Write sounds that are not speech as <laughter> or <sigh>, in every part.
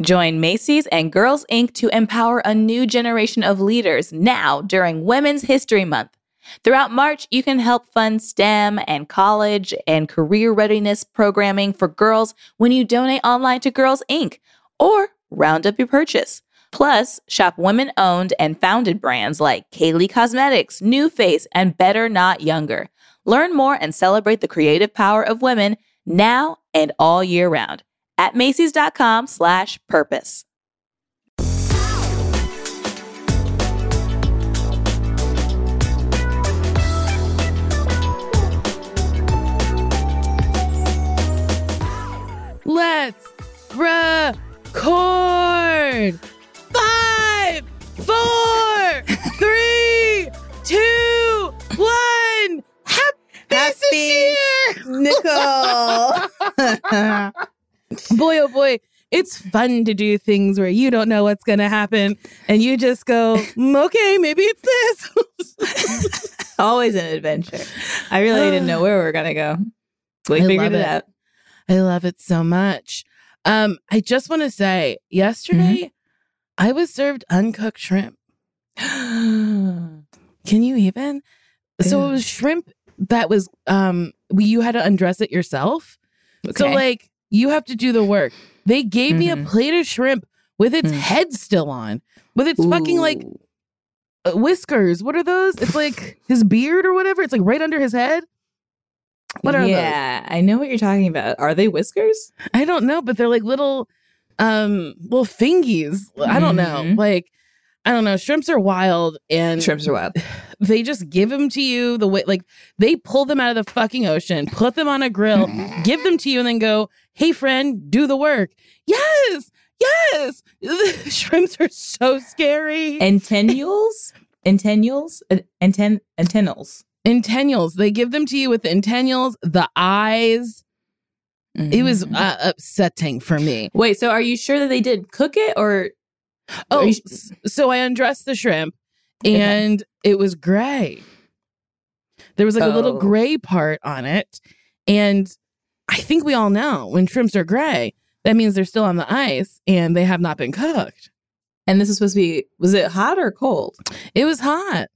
Join Macy's and Girls Inc. to empower a new generation of leaders now during Women's History Month. Throughout March, you can help fund STEM and college and career readiness programming for girls when you donate online to Girls Inc. or round up your purchase. Plus, shop women owned and founded brands like Kylie Cosmetics, NuFACE, and Better Not Younger. Learn more and celebrate the creative power of women now and all year round at Macy's.com slash purpose. Let's record. Five, four, three, two, one. Happy, Happy Nicole. <laughs> boy, oh boy. It's fun to do things where you don't know what's going to happen and you just go, "Mm, okay, maybe it's this. <laughs> Always an adventure. I really didn't know where we were going to go. We I figured love it it. out. I love it so much. Um, I just want to say, yesterday I was served uncooked shrimp. <gasps> Can you even? So it was shrimp that was um you had to undress it yourself. So like you have to do the work. They gave me a Mhm. plate of shrimp with its Mm. head still on, with its fucking like uh, whiskers. What are those? It's like <laughs> his beard or whatever. It's like right under his head. What are those? yeah, I know what you're talking about. Are they whiskers? I don't know, but they're like little um little fingies. I don't know. Mhm. Like I don't know. Shrimps are wild and Shrimps are wild. <sighs> they just give them to you the way like they pull them out of the fucking ocean, put them on a grill, <laughs> give them to you and then go, "Hey friend, do the work." Yes. Yes. <laughs> Shrimps are so scary. Antennules? Antennules? Uh, Anten- antennals. Intennules. They give them to you with the intennules, the eyes. It was Mhm. uh, upsetting for me. Wait, so are you sure that they did cook it or Oh, so I undressed the shrimp Okay. and it was gray. There was like a little Oh. gray part on it. And I think we all know when shrimps are gray, that means they're still on the ice and they have not been cooked. and this is supposed to be was it hot or cold? It was hot.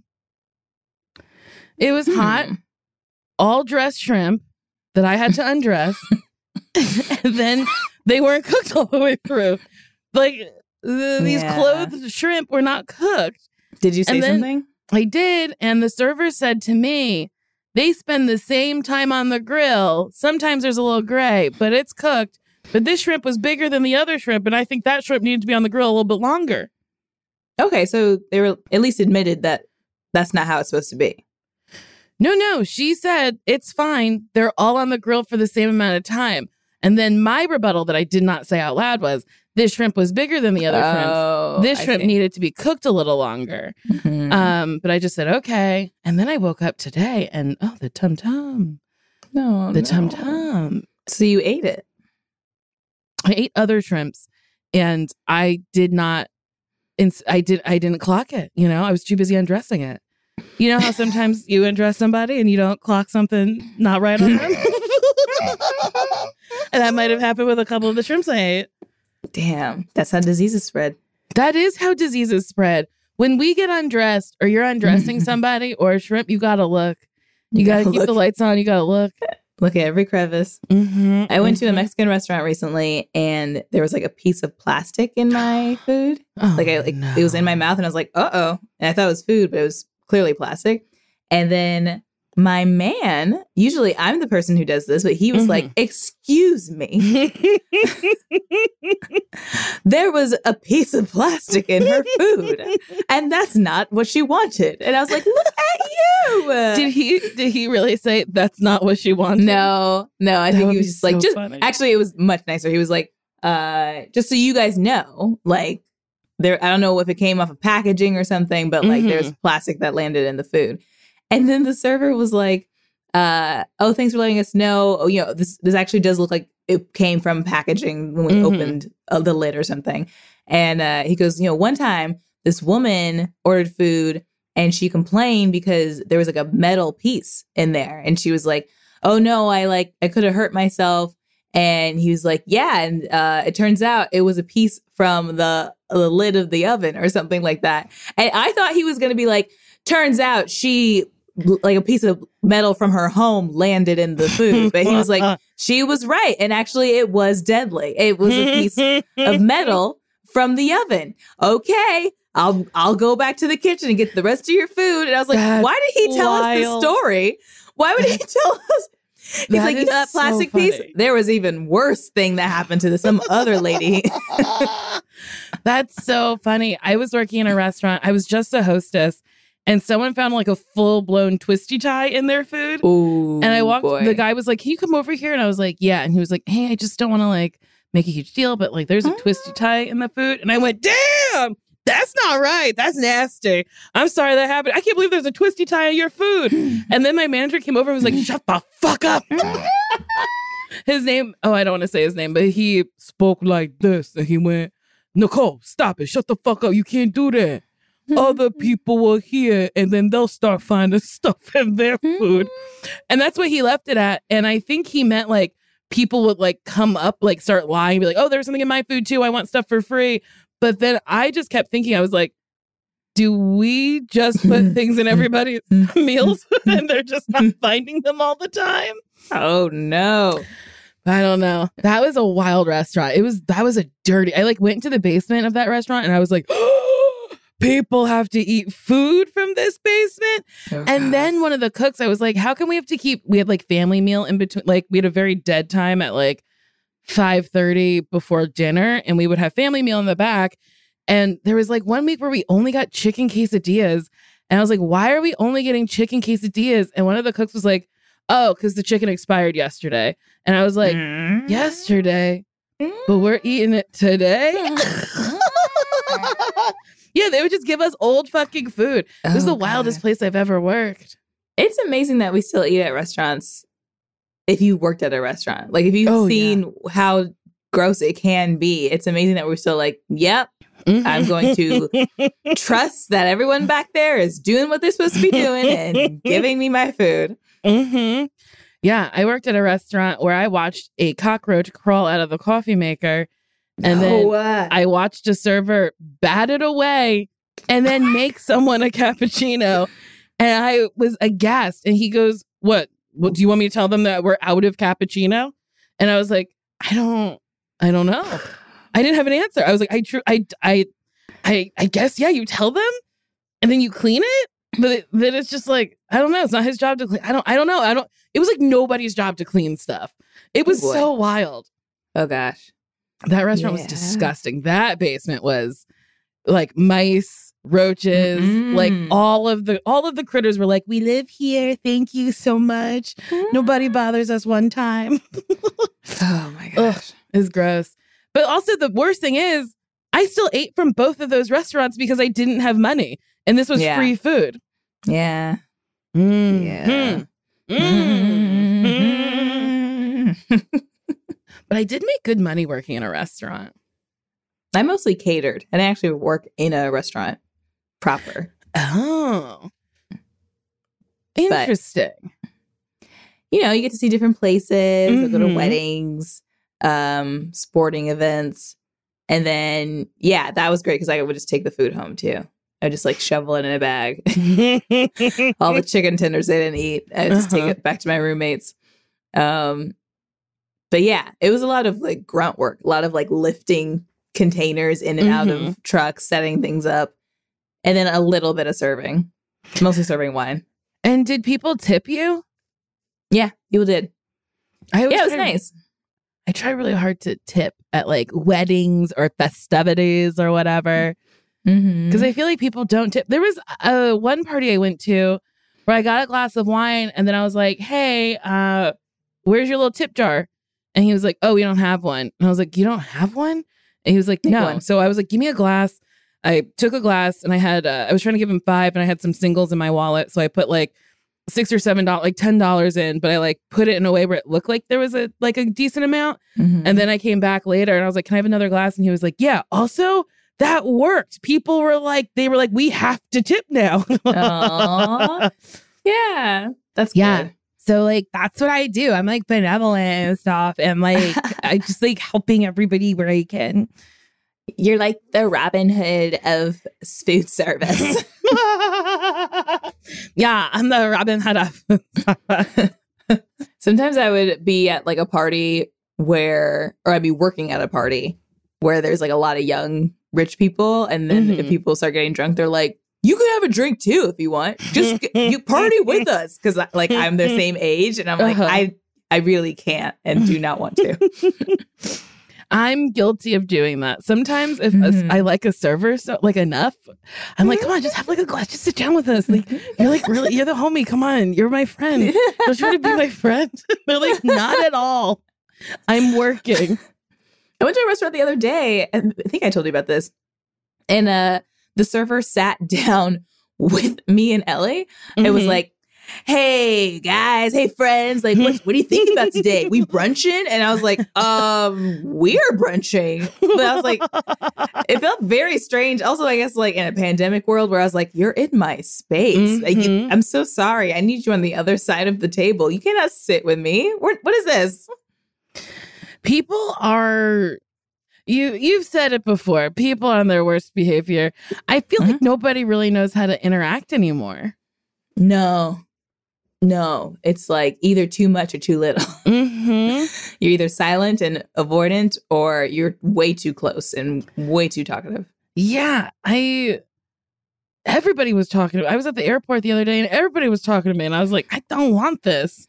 It was hot, Hmm. all dressed shrimp that I had to undress. <laughs> <laughs> and then they weren't cooked all the way through. Like the, these Yeah. clothed shrimp were not cooked. Did you say something? I did. And the server said to me, they spend the same time on the grill. Sometimes there's a little gray, but it's cooked. But this shrimp was bigger than the other shrimp. And I think that shrimp needed to be on the grill a little bit longer. Okay, so they were at least admitted that that's not how it's supposed to be. No, no. She said it's fine. They're all on the grill for the same amount of time. And then my rebuttal that I did not say out loud was this shrimp was bigger than the other. Oh, This I shrimp see. needed to be cooked a little longer. Mhm. Um, but I just said, okay. And then I woke up today and oh, the tum tum. no, The no. tum tum. So you ate it. I ate other shrimps and I did not ins- I did I didn't clock it, you know? I was too busy undressing it. You know how sometimes <laughs> you undress somebody and you don't clock something not right on them? <laughs> <laughs> and that might have happened with a couple of the shrimps I ate. Damn, that's how diseases spread. That is how diseases spread. When we get undressed or you're undressing <laughs> somebody or a shrimp, you gotta look. You, gotta, keep look, the lights on, you gotta look. look at every crevice. Mm-hmm. I went to a Mexican restaurant recently, and there was like a piece of plastic in my <gasps> food. Oh, Like I like it was in my mouth, and I was like, "Uh oh!" And I thought it was food, but it was clearly plastic. And then my man, usually I'm the person who does this, but he was Mhm. like, "Excuse me, <laughs> there was a piece of plastic in her food, and that's not what she wanted." And I was like, "Look at you!" Did he did he really say that's not what she wanted? No, no. I That think he was just like, just funny. actually, it was much nicer. He was like, uh, just so you guys know, like there, I don't know if it came off of packaging or something, but like Mhm. there's plastic that landed in the food. And then the server was like, uh, "Oh, thanks for letting us know. Oh, you know, this this actually does look like it came from packaging when we Mhm. opened uh, the lid or something." And uh, he goes, "You know, one time this woman ordered food and she complained because there was like a metal piece in there, and she was like, "Oh no, I like I could have hurt myself." And he was like, "Yeah," and uh, it turns out it was a piece from the the lid of the oven or something like that. And I thought he was going to be like, "Turns out she like a piece of metal from her home landed in the food," <laughs> but he was like, <laughs> "She was right, and actually, it was deadly. It was a piece of <laughs> metal from the oven." Okay. I'll I'll go back to the kitchen and get the rest of your food. And I was like, That's why did he tell us wild. this story? Why would he tell us? He's That like, you know that so plastic piece? There was even worse thing that happened to some other lady. That's so funny. I was working in a restaurant. I was just a hostess, and someone found like a full blown twisty tie in their food. Ooh, and I walked. boy. The guy was like, "Can you come over here?" And I was like, "Yeah." And he was like, "Hey, I just don't want to like make a huge deal, but like, there's a twisty ah. tie in the food." And I went, "Damn." That's not right. That's nasty. I'm sorry that happened. I can't believe there's a twisty tie in your food. <sighs> And then my manager came over and was like, shut the fuck up. <laughs> his name, oh, I don't want to say his name, but he spoke like this and he went, Nicole, stop it. Shut the fuck up. You can't do that. Other <laughs> people will hear and then they'll start finding <laughs> stuff in their food. Mm. And that's what he left it at. And I think he meant like people would like come up, like start lying, be like, oh, there's something in my food too. I want stuff for free. But then I just kept thinking, I was like, do we just put <laughs> things in everybody's meals and they're just not finding them all the time? oh no. I don't know. That was a wild restaurant. It was that was a dirty. I like went to the basement of that restaurant and I was like, <gasps> people have to eat food from this basement. And then one of the cooks, I was like, how can we have to keep we had like family meal in between like we had a very dead time at like 5:30 before dinner and we would have family meal in the back. And there was like one week where we only got chicken quesadillas. And I was like, why are we only getting chicken quesadillas? And one of the cooks was like, oh, because the chicken expired yesterday. And I was like, Mm. yesterday, but we're eating it today. <laughs> <laughs> yeah, they would just give us old fucking food. This is Oh, the wildest place I've ever worked. It's amazing that we still eat at restaurants. If you worked at a restaurant, like if you've Oh, yeah. seen how gross it can be, it's amazing that we're still like, yep, I'm going to <laughs> trust that everyone back there is doing what they're supposed to be doing and <laughs> giving me my food. hmm Yeah, I worked at a restaurant where I watched a cockroach crawl out of the coffee maker, and then uh, I watched a server bat it away and then <laughs> make someone a cappuccino. And I was aghast. And he goes, What? What do you want me to tell them that we're out of cappuccino? And I was like, I don't, I don't know. I didn't have an answer. I was like, I true, I, I, I, I guess, yeah, you tell them and then you clean it. But it, then it's just like, I don't know. It's not his job to clean. I don't, I don't know. I don't, it was like nobody's job to clean stuff. It was so wild. Oh gosh. That restaurant was disgusting. That basement was like mice, roaches, Mm-mm. like all of the all of the critters were like, "We live here. Thank you so much. Nobody bothers us one time." <laughs> Oh my Ugh. gosh. It's gross. But also the worst thing is, I still ate from both of those restaurants because I didn't have money, and this was Yeah. free food. Yeah. Mm. Yeah. Mm. Mm. <laughs> But I did make good money working in a restaurant. I mostly catered and I actually work in a restaurant proper. Oh. Interesting. You know, you get to see different places, I go to Mhm. weddings, um, sporting events. And then, yeah, that was great because I would just take the food home too. I would just like shovel it in a bag. <laughs> All the <laughs> chicken tenders they didn't eat, I just take Uh-huh. it back to my roommates. Um, but yeah, it was a lot of like grunt work, a lot of like lifting containers in and out Mm-hmm. of trucks, setting things up, and then a little bit of serving, mostly serving wine. and did people tip you? Yeah, people did. I Yeah, it was nice. I try really hard to tip at like weddings or festivities or whatever Mm-hmm. because I feel like people don't tip. There was uh, one party I went to where I got a glass of wine and then I was like, "Hey, uh, where's your little tip jar?" And he was like, "Oh, we don't have one." And I was like, "You don't have one?" And he was like, Make "No." one. So I was like, "Give me a glass." I took a glass and I had uh, I was trying to give him five and I had some singles in my wallet, so I put like six or seven dollars, like ten dollars in, but I like put it in a way where it looked like there was a like a decent amount. Mhm. And then I came back later and I was like, "Can I have another glass?" And he was like, "Yeah." Also, that worked. People were like, they were like, "We have to tip now." <laughs> Aw. yeah, that's Yeah. good. So like that's what I do. I'm like benevolent and stuff, and like <laughs> I just like helping everybody where I can. You're like the Robin Hood of food service. <laughs> yeah, I'm the Robin Hood of. <laughs> Sometimes I would be at like a party where, or I'd be working at a party where there's like a lot of young rich people, and then if Mhm. people start getting drunk, they're like, "You can have a drink too if you want. Just <laughs> you party with us," because like I'm the same age, and I'm like, Uh-huh. I I really can't and do not want to. <laughs> I'm guilty of doing that. Sometimes if a- Mhm. I like a server so like enough, I'm like, come on, just have like a glass, just sit down with us. Like <laughs> you're like really, you're the homie. Come on, you're my friend. Don't you want to be my friend? They're like, not at all. I'm working. I went to a restaurant the other day, and I think I told you about this. And uh the server sat <laughs> down with me and Ellie. It was like, "Hey guys, hey friends, like what, what do you think about today? We <laughs> brunching?" And I was like, "Um, we're brunching." But I was like, <laughs> it felt very strange. Also, I guess like in a pandemic world where I was like, "You're in my space. Like, Mhm. I'm so sorry. I need you on the other side of the table. You cannot sit with me. What what is this?" people are you you've said it before people on their worst behavior i feel like nobody really knows how to interact anymore No. No, it's like either too much or too little. <laughs> mm-hmm. You're either silent and avoidant or you're way too close and way too talkative. yeah i everybody was talking to me. i was at the airport the other day and everybody was talking to me and i was like i don't want this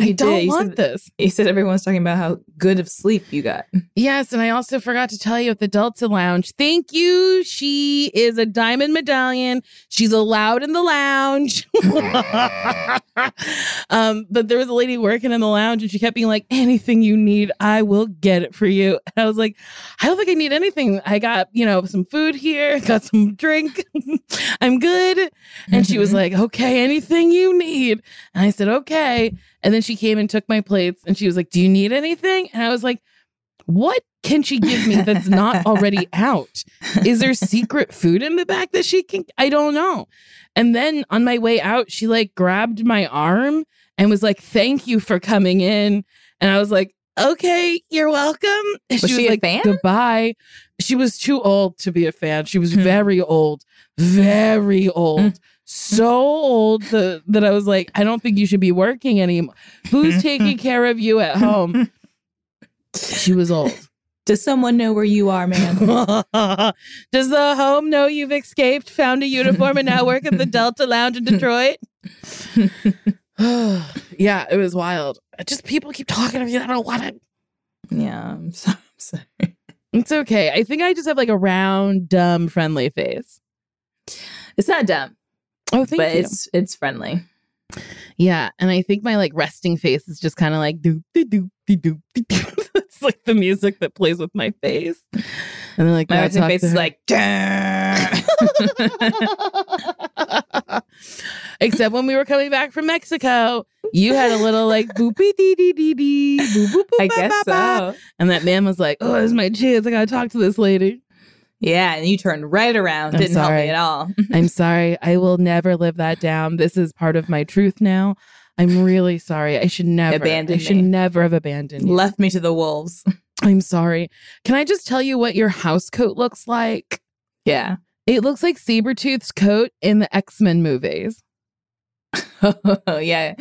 Oh, i don't You want said, this. you said everyone's talking about how good of sleep you got. yes and i also forgot to tell you at the delta lounge thank you. She is a diamond medallion. She's allowed in the lounge. <laughs> Um but there was a lady working in the lounge and she kept being like anything you need i will get it for you. And i was like i don't think i need anything. I got you know some food here <laughs> got some drink. <laughs> I'm good. And she was like okay anything you need. And i said okay and then she came and took my plates and she was like do you need anything? And i was like what can she give me that's not already <laughs> out? Is there secret food in the back that she can i don't know. And then on my way out she like grabbed my arm and was like thank you for coming in. And i was like okay you're welcome. And Was she a like fan? goodbye. She was too old to be a fan. She was Hmm. very old very old. Hmm. So old that, that i was like i don't think you should be working anymore who's <laughs> taking care of you at home she was old Does someone know where you are, man? <laughs> Does the home know you've escaped, found a uniform, and now work at the Delta Lounge in Detroit? <sighs> yeah, it was wild. Just people keep talking to me. I don't want it. yeah, I'm sorry. I'm <laughs> sorry. It's okay. I think I just have like a round, dumb, friendly face. It's not dumb, Oh, thank but you. it's it's friendly. yeah, and I think my like resting face is just kind of like doop doop doop doop. It's <laughs> like the music that plays with my face. And then like My resting face is like, <laughs> <laughs> Except when we were coming back from Mexico, you had a little like boopy dee dee dee dee boop boop boop. I guess so. And that man was like, "Oh, is my chance. I gotta talk to this lady." Yeah, and you turned right around. I'm Didn't help me at all. <laughs> I'm sorry. I will never live that down. This is part of my truth now. I'm really sorry. I should never. Abandon I should me. never have abandoned you. Left me to the wolves. <laughs> I'm sorry. Can I just tell you what your house coat looks like? Yeah. It looks like Sabretooth's coat in the X Men movies. <laughs> yeah,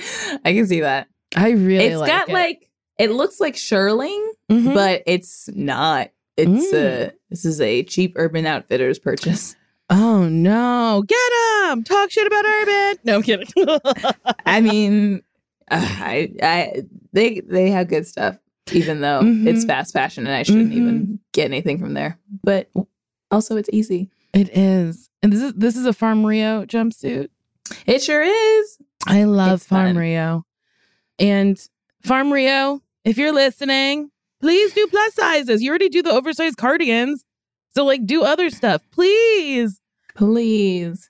I can see that. I really It's like got it. like it looks like shearling, Mhm. but it's not. It's Mm. uh this is a cheap Urban Outfitters purchase. Oh no! Get him! Talk shit about Urban. No, I'm kidding. <laughs> I mean, uh, I I they they have good stuff, even though Mhm. it's fast fashion and I shouldn't Mhm. even get anything from there. But also, it's easy. it is, and this is this is a Farm Rio jumpsuit. It sure is. I love It's fun. Farm Rio, and Farm Rio. if you're listening, please do plus sizes. You already do the oversized cardigans. So like do other stuff, please. Please.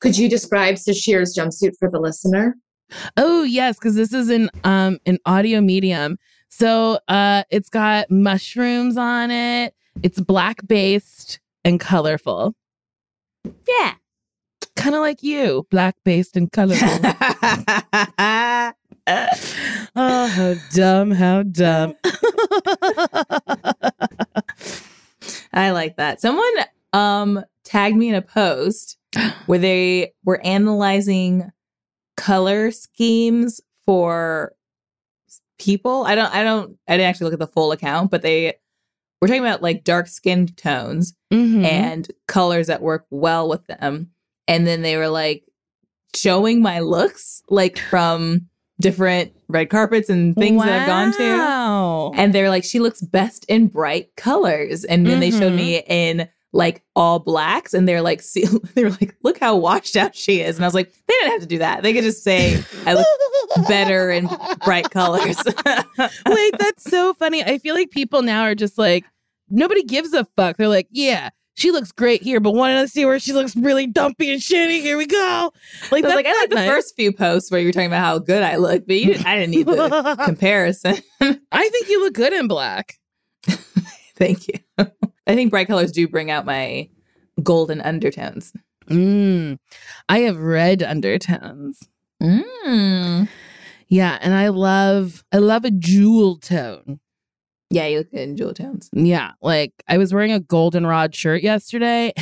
Could you describe Sasheer's jumpsuit for the listener? Oh yes, because this is an um an audio medium. So uh it's got mushrooms on it. It's black based and colorful. Yeah. Kind of like you, black based and colorful. <laughs> oh, how dumb, how dumb. <laughs> I like that. Someone um tagged me in a post where they were analyzing color schemes for people. I don't I don't I didn't actually look at the full account, but they were talking about like dark skin tones Mhm. and colors that work well with them. And then they were like showing my looks like from different red carpets and things that I've gone to. And they're like, she looks best in bright colors. And then they showed me mm-hmm. in like all blacks, and they're like, <laughs> see, they're like, look how washed out she is. And I was like, they didn't have to do that. They could just say I look better in bright colors. <laughs> Wait, that's so funny. I feel like people now are just like, nobody gives a fuck. They're like, yeah, she looks great here, but wanted to see where she looks really dumpy and shitty? Here we go. Like, So that's like, I like the nice. first few posts where you were talking about how good I look, but you didn't, I didn't need the <laughs> comparison. <laughs> I think you look good in black. Thank you. <laughs> I think bright colors do bring out my golden undertones. Mm. I have red undertones. Mm. Yeah, and I love I love a jewel tone. Yeah, you look good in jewel tones. Yeah, like I was wearing a goldenrod shirt yesterday.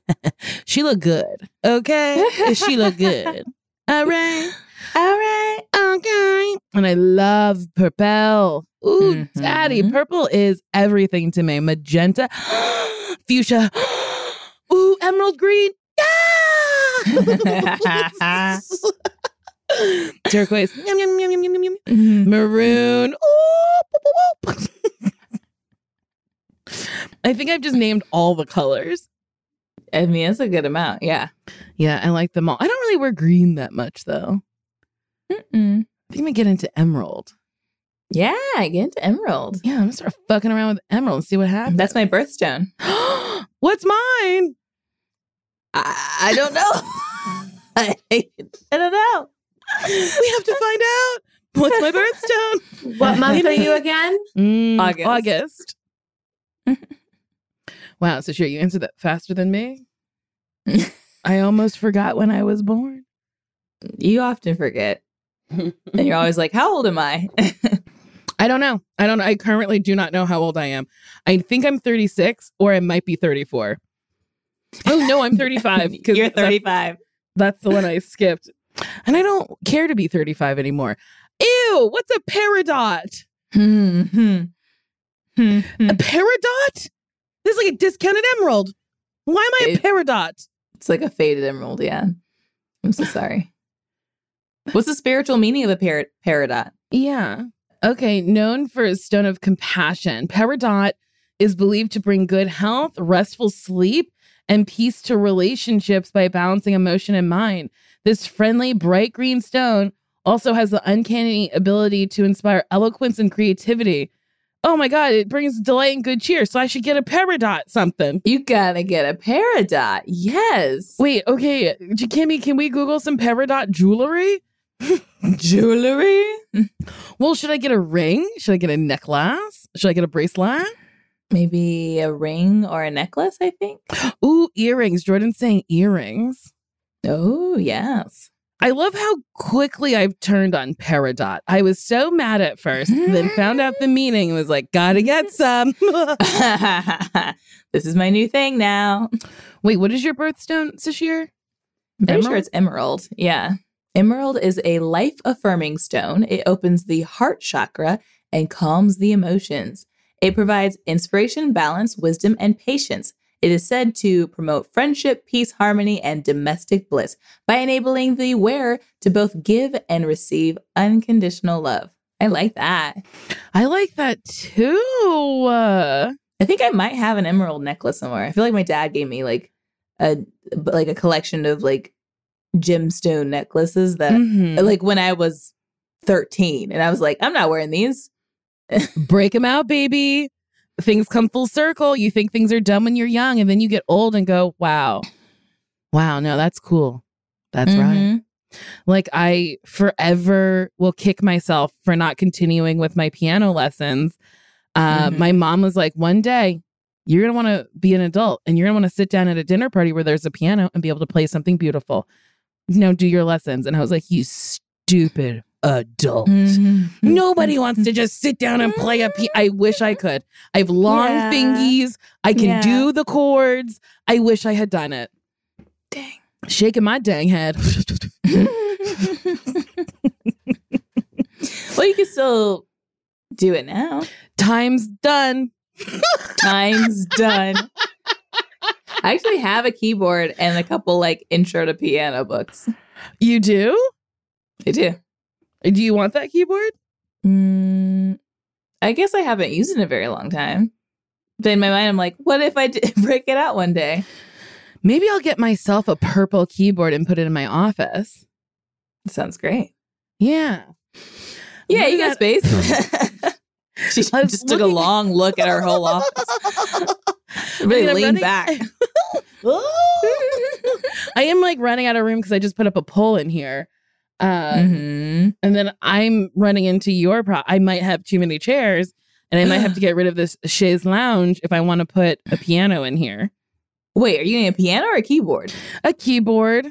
<laughs> she looked good. Okay, she looked good. <laughs> All right. All right. Okay. And I love purple. Ooh, daddy, Mhm. purple is everything to me. Magenta, <gasps> fuchsia, <gasps> ooh, emerald green. Yeah! <laughs> Turquoise. Yum, yum, yum, yum, yum, yum. Maroon. Ooh, boop, boop, boop. I think I've just named all the colors. I mean, that's a good amount. Yeah. Yeah, I like them all. I don't really wear green that much though. Mm-mm. I think I get into emerald. Yeah, get into emerald. Yeah, I'm gonna start fucking around with emerald and see what happens. That's my birthstone. <gasps> <gasps> What's mine? I, I don't know. I, <laughs> I don't know. We have to find out. What's my birthstone? What month are you <laughs> again? Mm, August. August. <laughs> wow, so sure you answered that faster than me. <laughs> I almost forgot when I was born. You often forget. And you're always like, how old am I? <laughs> I don't know. I don't I currently do not know how old I am. I think I'm 36 or I might be 34. Oh no, I'm 35 because you're 35. That's the one I skipped. And I don't care to be 35 anymore. Ew, what's a peridot? Hmm, hmm. Hmm, hmm. A peridot? This is like a discounted emerald. Why am I a peridot? It's like a faded emerald. Yeah. I'm so sorry. What's the spiritual meaning of a par- peridot? Yeah. Okay, known for a stone of compassion, peridot is believed to bring good health, restful sleep, and peace to relationships by balancing emotion and mind. This friendly, bright green stone also has the uncanny ability to inspire eloquence and creativity. Oh my God, it brings delight and good cheer. So I should get a peridot something. You gotta get a peridot. Yes. Wait, okay, Kimmy, can we Google some peridot jewelry? <laughs> Jewelry? Hmm. Well, should I get a ring? Should I get a necklace? Should I get a bracelet? Maybe a ring or a necklace, I think. <gasps> Ooh, earrings. Jordan's saying earrings. Oh, yes. I love how quickly I've turned on Peridot. I was so mad at first, then found out the meaning and was like, gotta get <laughs> some. this is my new thing now. Wait, what is your birthstone, Sasheer? I'm pretty sure Emerald? it's emerald. Yeah. Emerald is a life affirming stone. It opens the heart chakra and calms the emotions. It provides inspiration, balance, wisdom, and patience. It is said to promote friendship, peace, harmony, and domestic bliss by enabling the wearer to both give and receive unconditional love. I like that. I like that too. Uh, I think I might have an emerald necklace somewhere. I feel like my dad gave me like a like a collection of like gemstone necklaces that mhm. like when I was 13 and I was like, I'm not wearing these. break them out, baby. Things come full circle. You think things are done when you're young, and then you get old and go, wow, wow, no, that's cool. That's right. Mhm. Like, I forever will kick myself for not continuing with my piano lessons. Uh, Mhm. My mom was like, one day you're going to want to be an adult and you're going to want to sit down at a dinner party where there's a piano and be able to play something beautiful. You know, do your lessons. And I was like, you stupid adult. Mhm. Nobody wants to just sit down and play a piano. I wish I could. I have long Yeah. fingies. I can Yeah. do the chords. I wish I had done it. Dang. Shaking my dang head. <laughs> well, you can still do it now. Time's done. Time's done. <laughs> I actually have a keyboard and a couple like intro to piano books. You do? I do. Do you want that keyboard? Mm, I guess I haven't used it in a very long time. But in my mind, I'm like, what if I did <laughs> break it out one day? Maybe I'll get myself a purple keyboard and put it in my office. sounds great. Yeah. Yeah, Look you at got space. <laughs> <laughs> she I was just took a long look at her whole office. Really mean, I'm leaned running- back. I am like running out of room because I just put up a pole in here. Uh, Mhm. And then I'm running into your pro. I might have too many chairs and I might have to <gasps> get rid of this chaise lounge if I want to put a piano in here. Wait, are you getting a piano or a keyboard? A keyboard.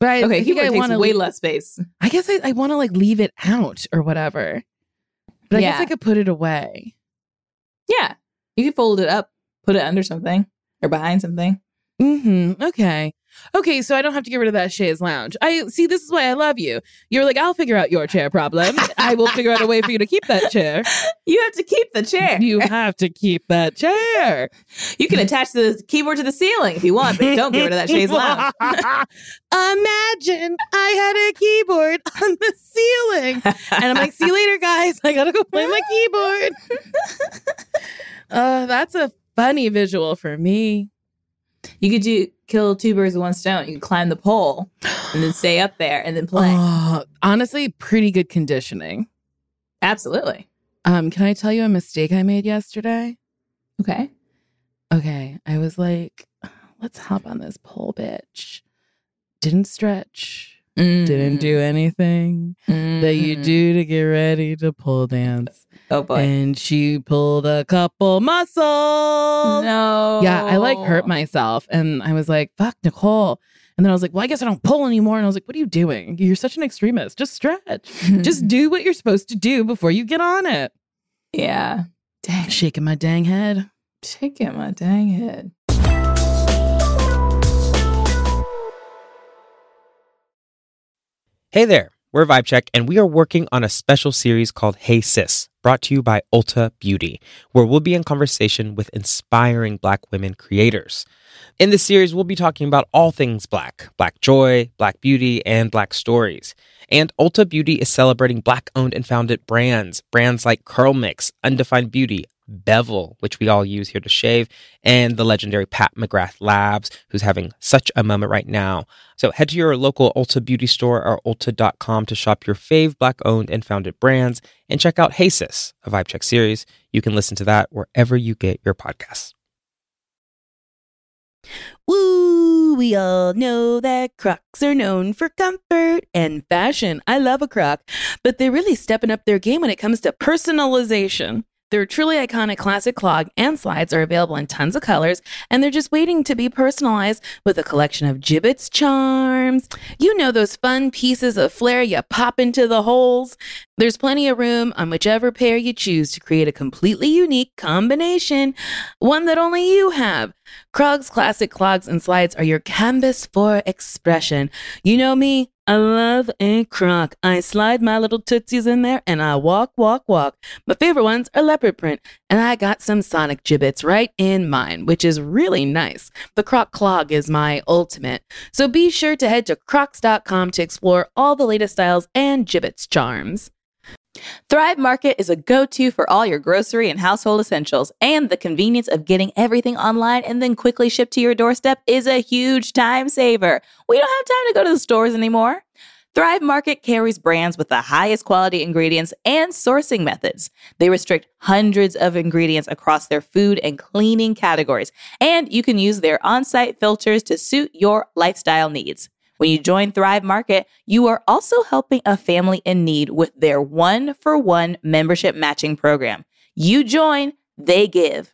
But I, Okay, I keyboard I takes way less space. I guess I, I want to like leave it out or whatever. But I guess I could put it away. Yeah, you could fold it up, put it under something or behind something. Mm-hmm. Okay. Okay, so I don't have to get rid of that chaise lounge. I see. This is why I love you. You're like, I'll figure out your chair problem. I will figure out a way for you to keep that chair. <laughs> You have to keep the chair. You have to keep that chair. You can attach the keyboard to the ceiling if you want, but don't get rid of that chaise lounge. <laughs> Imagine I had a keyboard on the ceiling. And I'm like, see you later, guys. I gotta go play my keyboard. <laughs> uh, that's a funny visual for me. You could do kill two birds with one stone. You could climb the pole and then stay up there and then play. Oh, honestly, pretty good conditioning. Absolutely. Um, can I tell you a mistake I made yesterday? Okay. Okay, I was like, let's hop on this pole, bitch. Didn't stretch. Didn't do anything that you Mm. do to get ready to pole dance. Oh boy. And she pulled a couple muscles. no. Yeah, I like hurt myself. And I was like, fuck, Nicole. And then I was like, well, I guess I don't pull anymore. And I was like, what are you doing? You're such an extremist. Just stretch. <laughs> Just do what you're supposed to do before you get on it. yeah. Dang. Shaking my dang head. Shaking my dang head. Hey there, we're Vibe Check, and we are working on a special series called Hey Sis, brought to you by Ulta Beauty, where we'll be in conversation with inspiring Black women creators. In this series, we'll be talking about all things Black Black joy, Black beauty, and Black stories. And Ulta Beauty is celebrating Black owned and founded brands, brands like CurlMix, Undefined Beauty, Bevel, which we all use here to shave, and the legendary Pat McGrath Labs, who's having such a moment right now. So head to your local Ulta beauty store or ulta.com to shop your fave black owned and founded brands and check out Hey Sis, a Vibe Check series. You can listen to that wherever you get your podcasts. Woo! We all know that Crocs are known for comfort and fashion. I love a Croc, but they're really stepping up their game when it comes to personalization. Their truly iconic classic clog and slides are available in tons of colors, and they're just waiting to be personalized with a collection of Jibbitz charms. You know those fun pieces of flair you pop into the holes. There's plenty of room on whichever pair you choose to create a completely unique combination, one that only you have. Crocs classic clogs and slides are your canvas for expression. You know me, I love a croc. I slide my little tootsies in there and I walk, walk, walk. My favorite ones are leopard print, and I got some sonic Jibbitz right in mine, which is really nice. The croc clog is my ultimate. So be sure to head to crocs.com to explore all the latest styles and Jibbitz charms. Thrive Market is a go to for all your grocery and household essentials, and the convenience of getting everything online and then quickly shipped to your doorstep is a huge time saver. We don't have time to go to the stores anymore. Thrive Market carries brands with the highest quality ingredients and sourcing methods. They restrict hundreds of ingredients across their food and cleaning categories, and you can use their on site filters to suit your lifestyle needs. When you join Thrive Market, you are also helping a family in need with their one for one membership matching program. You join, they give.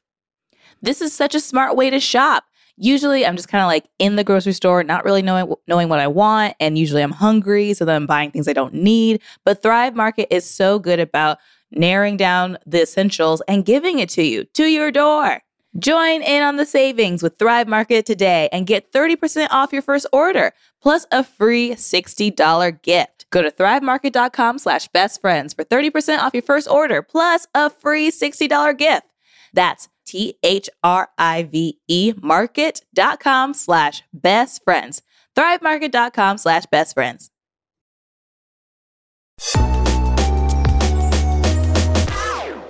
This is such a smart way to shop. Usually I'm just kind of like in the grocery store, not really knowing knowing what I want, and usually I'm hungry, so then I'm buying things I don't need. But Thrive Market is so good about narrowing down the essentials and giving it to you to your door. Join in on the savings with Thrive Market today and get 30% off your first order, plus a free $60 gift. Go to thrivemarket.com slash best friends for 30% off your first order, plus a free $60 gift. That's T H R I V E market.com slash best friends. Thrivemarket.com slash best friends.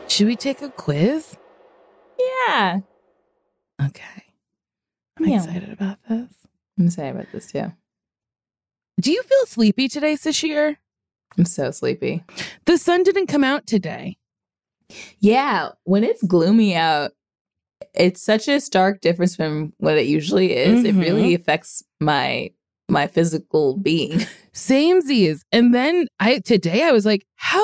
Should we take a quiz? Yeah. Okay. I'm Yeah. excited about this. I'm sorry about this too. Do you feel sleepy today, Sasheer? I'm so sleepy. The sun didn't come out today. Yeah, when it's gloomy out, it's such a stark difference from what it usually is. It really mm-hmm. affects my my physical being. Same Samesies. And then I today I was like, how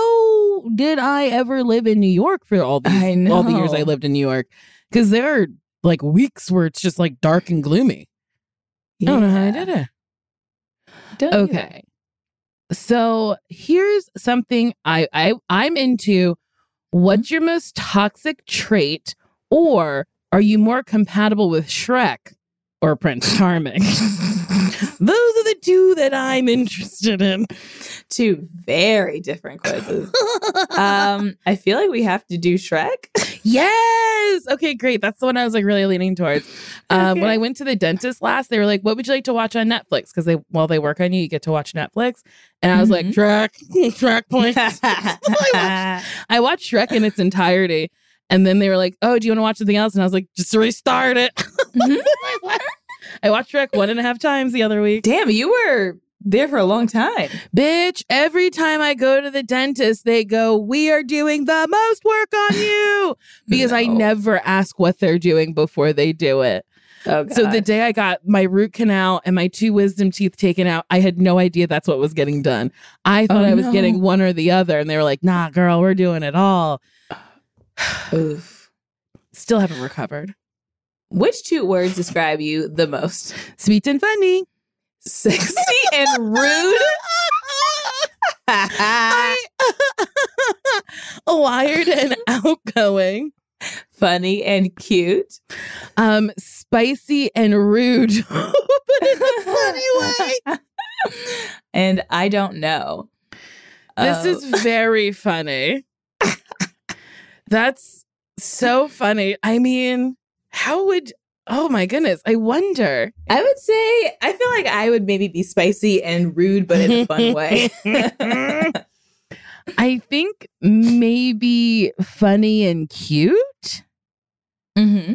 did I ever live in New York for all these I all the years I lived in New York? Because there are like weeks where it's just like dark and gloomy. I don't know how I did it. Don't Okay. So here's something I, I I'm into. Mm-hmm. What's your most toxic trait? Or are you more compatible with Shrek or Prince Charming? <laughs> Those are the two that I'm interested in. Two very different quizzes. um, I feel like we have to do Shrek. Yes. Okay, great. That's the one I was like really leaning towards. Um, When I went to the dentist last, they were like, "What would you like to watch on Netflix?" Because they, while they work on you, you get to watch Netflix. And I was like, Mhm. "Shrek, Shrek points." <laughs> <laughs> I watched I watched Shrek in its entirety. And then they were like, oh, do you want to watch something else? And I was like, just restart it. Mm-hmm. <laughs> I watched Shrek one and a half times the other week. Damn, you were there for a long time. Bitch, every time I go to the dentist, they go, we are doing the most work on you. <laughs> Because I never ask what they're doing before they do it. Oh, So the day I got my root canal and my two wisdom teeth taken out, I had no idea that's what was getting done. I thought Oh, I was no. getting one or the other. And they were like, nah, girl, we're doing it all. Oof. Still haven't recovered. Which two words describe you the most? Sweet and funny. Sexy and rude. I- <laughs> wired and outgoing, Funny and cute. um, spicy and rude, <laughs> but in a funny way. And I don't know. This Uh, is <laughs> very funny. That's so funny. I mean, how would? Oh my goodness! I wonder. I would say I feel like I would maybe be spicy and rude, but in a fun way. <laughs> <laughs> I think maybe funny and cute. mm-hmm.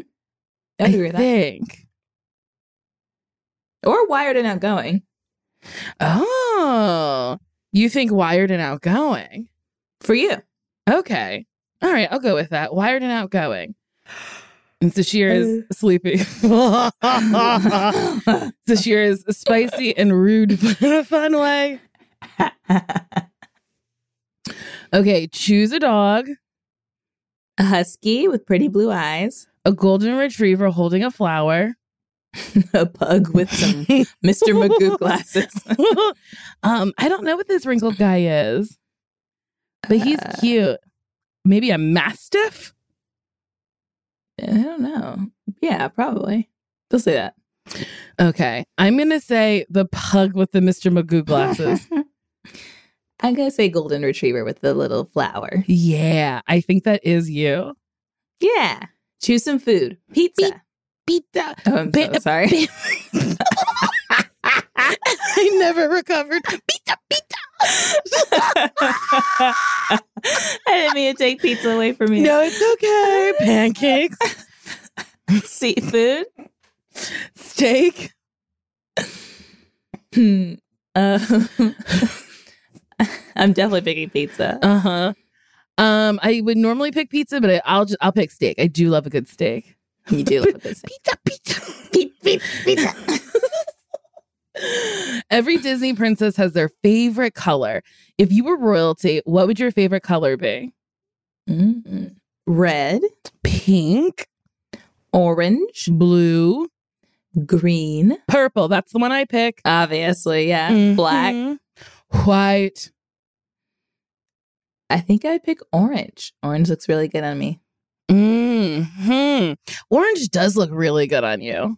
I agree with that. think. Or wired and outgoing. Oh, you think wired and outgoing? For you. Okay. All right, I'll go with that. Wired and outgoing. And Sasheer is sleepy. <laughs> Sasheer is spicy and rude, but <laughs> in a fun way. <laughs> Okay, choose a dog, a husky with pretty blue eyes. a golden retriever holding a flower. a pug with some Mr. Magoo glasses. um, I don't know what this wrinkled guy is, but he's Uh, cute. Maybe a mastiff? I don't know. Yeah, probably. They'll say that. Okay. I'm going to say the pug with the Mr. Magoo glasses. <laughs> I'm gonna say golden retriever with the little flower. yeah, I think that is you. Yeah. Choose some food. Pizza. Pizza. Oh, I'm so sorry. <laughs> I never recovered. Pizza, pizza. <laughs> I didn't mean to take pizza away from you. No, it's okay. <laughs> Pancakes, Seafood. steak. Hmm. Uh, <laughs> I'm definitely picking pizza. Uh huh. Um, I would normally pick pizza, but I, I'll just I'll pick steak. I do love a good steak. you do love a good steak. pizza, Pizza, pizza, pizza. Every Disney princess has their favorite color. If you were royalty, what would your favorite color be? Mm. Red, Pink, orange, blue, green. purple. That's the one I pick. Obviously, yeah. Black. Mhm. white. I think I'd pick orange. Orange looks really good on me. hmm Orange does look really good on you.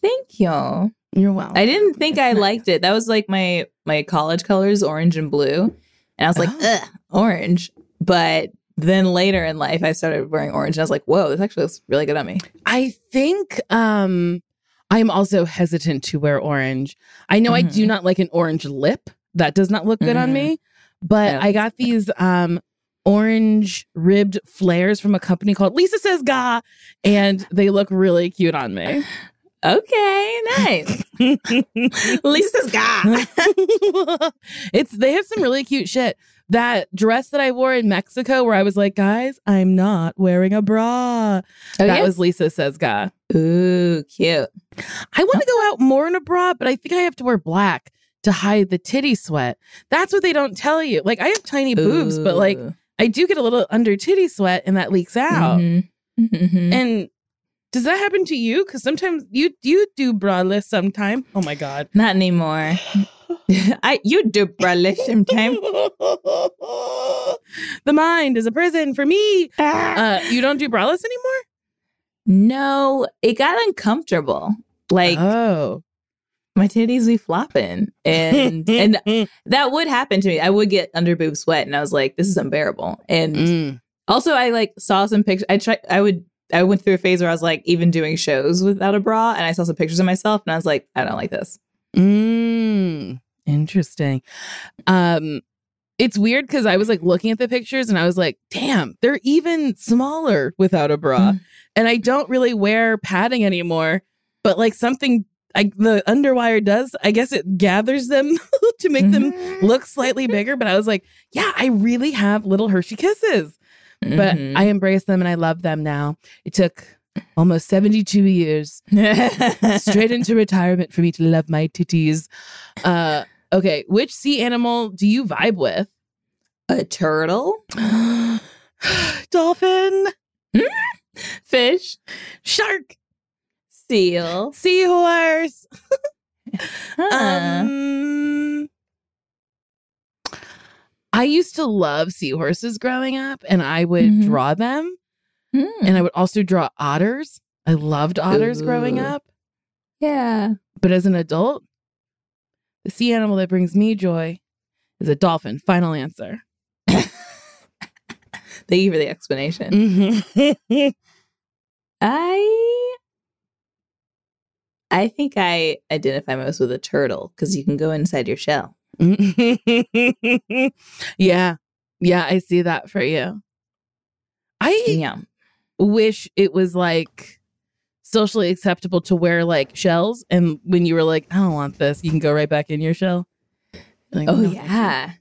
Thank you. You're welcome. I didn't think I nice. liked it. That was like my my college colors, orange and blue. And I was like, Oh. ugh, orange. But then later in life, I started wearing orange, and I was like, whoa, this actually looks really good on me. I think um I'm also hesitant to wear orange. I know I do Mhm. not like an orange lip. That does not look good on Mhm. me. But don't I got these um orange ribbed flares from a company called Lisa Says Gah and they look really cute on me. <laughs> Okay, nice. <laughs> Lisa's guy. <laughs> it's they have some really cute shit. That dress that I wore in Mexico where I was like, guys, I'm not wearing a bra. Oh, that yeah? was Lisa Says Gah. Ooh, cute. I want to go out more in a bra, but I think I have to wear black to hide the titty sweat. That's what they don't tell you. Like I have tiny boobs, but like I do get a little under titty sweat and that leaks out. Mhm. Mhm. And does that happen to you? Because sometimes you you do braless sometime. Oh my god. <laughs> Not anymore. <laughs> I you do braless sometime. <laughs> the mind is a prison for me. Uh, you don't do braless anymore? No, it got uncomfortable. Like oh. my titties be flopping, and and that would happen to me. I would get under boob sweat, and I was like, "This is unbearable." And Mm. also, I like saw some pictures. I tried. I would. I went through a phase where I was like even doing shows without a bra, and I saw some pictures of myself, and I was like, "I don't like this." Mm, interesting. Um, it's weird because I was like looking at the pictures and I was like, damn, they're even smaller without a bra. Mm. And I don't really wear padding anymore, but like something like the underwire does, I guess it gathers them <laughs> to make them look slightly bigger. But I was like, yeah, I really have little Hershey kisses. But Mhm. I embrace them and I love them now. It took almost 72 years straight into <laughs> retirement for me to love my titties. Uh, okay, which sea animal do you vibe with? a turtle, <gasps> Dolphin, <laughs> fish, shark, seal. seahorse. Um, I used to love seahorses growing up, and I would Mhm. draw them, Hmm. and I would also draw otters. I loved otters growing up, yeah. but as an adult, the sea animal that brings me joy is a dolphin. Final answer. <laughs> Thank you for the explanation. Mhm. <laughs> I I think I identify most with a turtle because you can go inside your shell. <laughs> yeah. Yeah, I see that for you. I Yeah. wish it was like socially acceptable to wear like shells and when you were like, I don't want this, you can go right back in your shell. Like, Oh "No, yeah.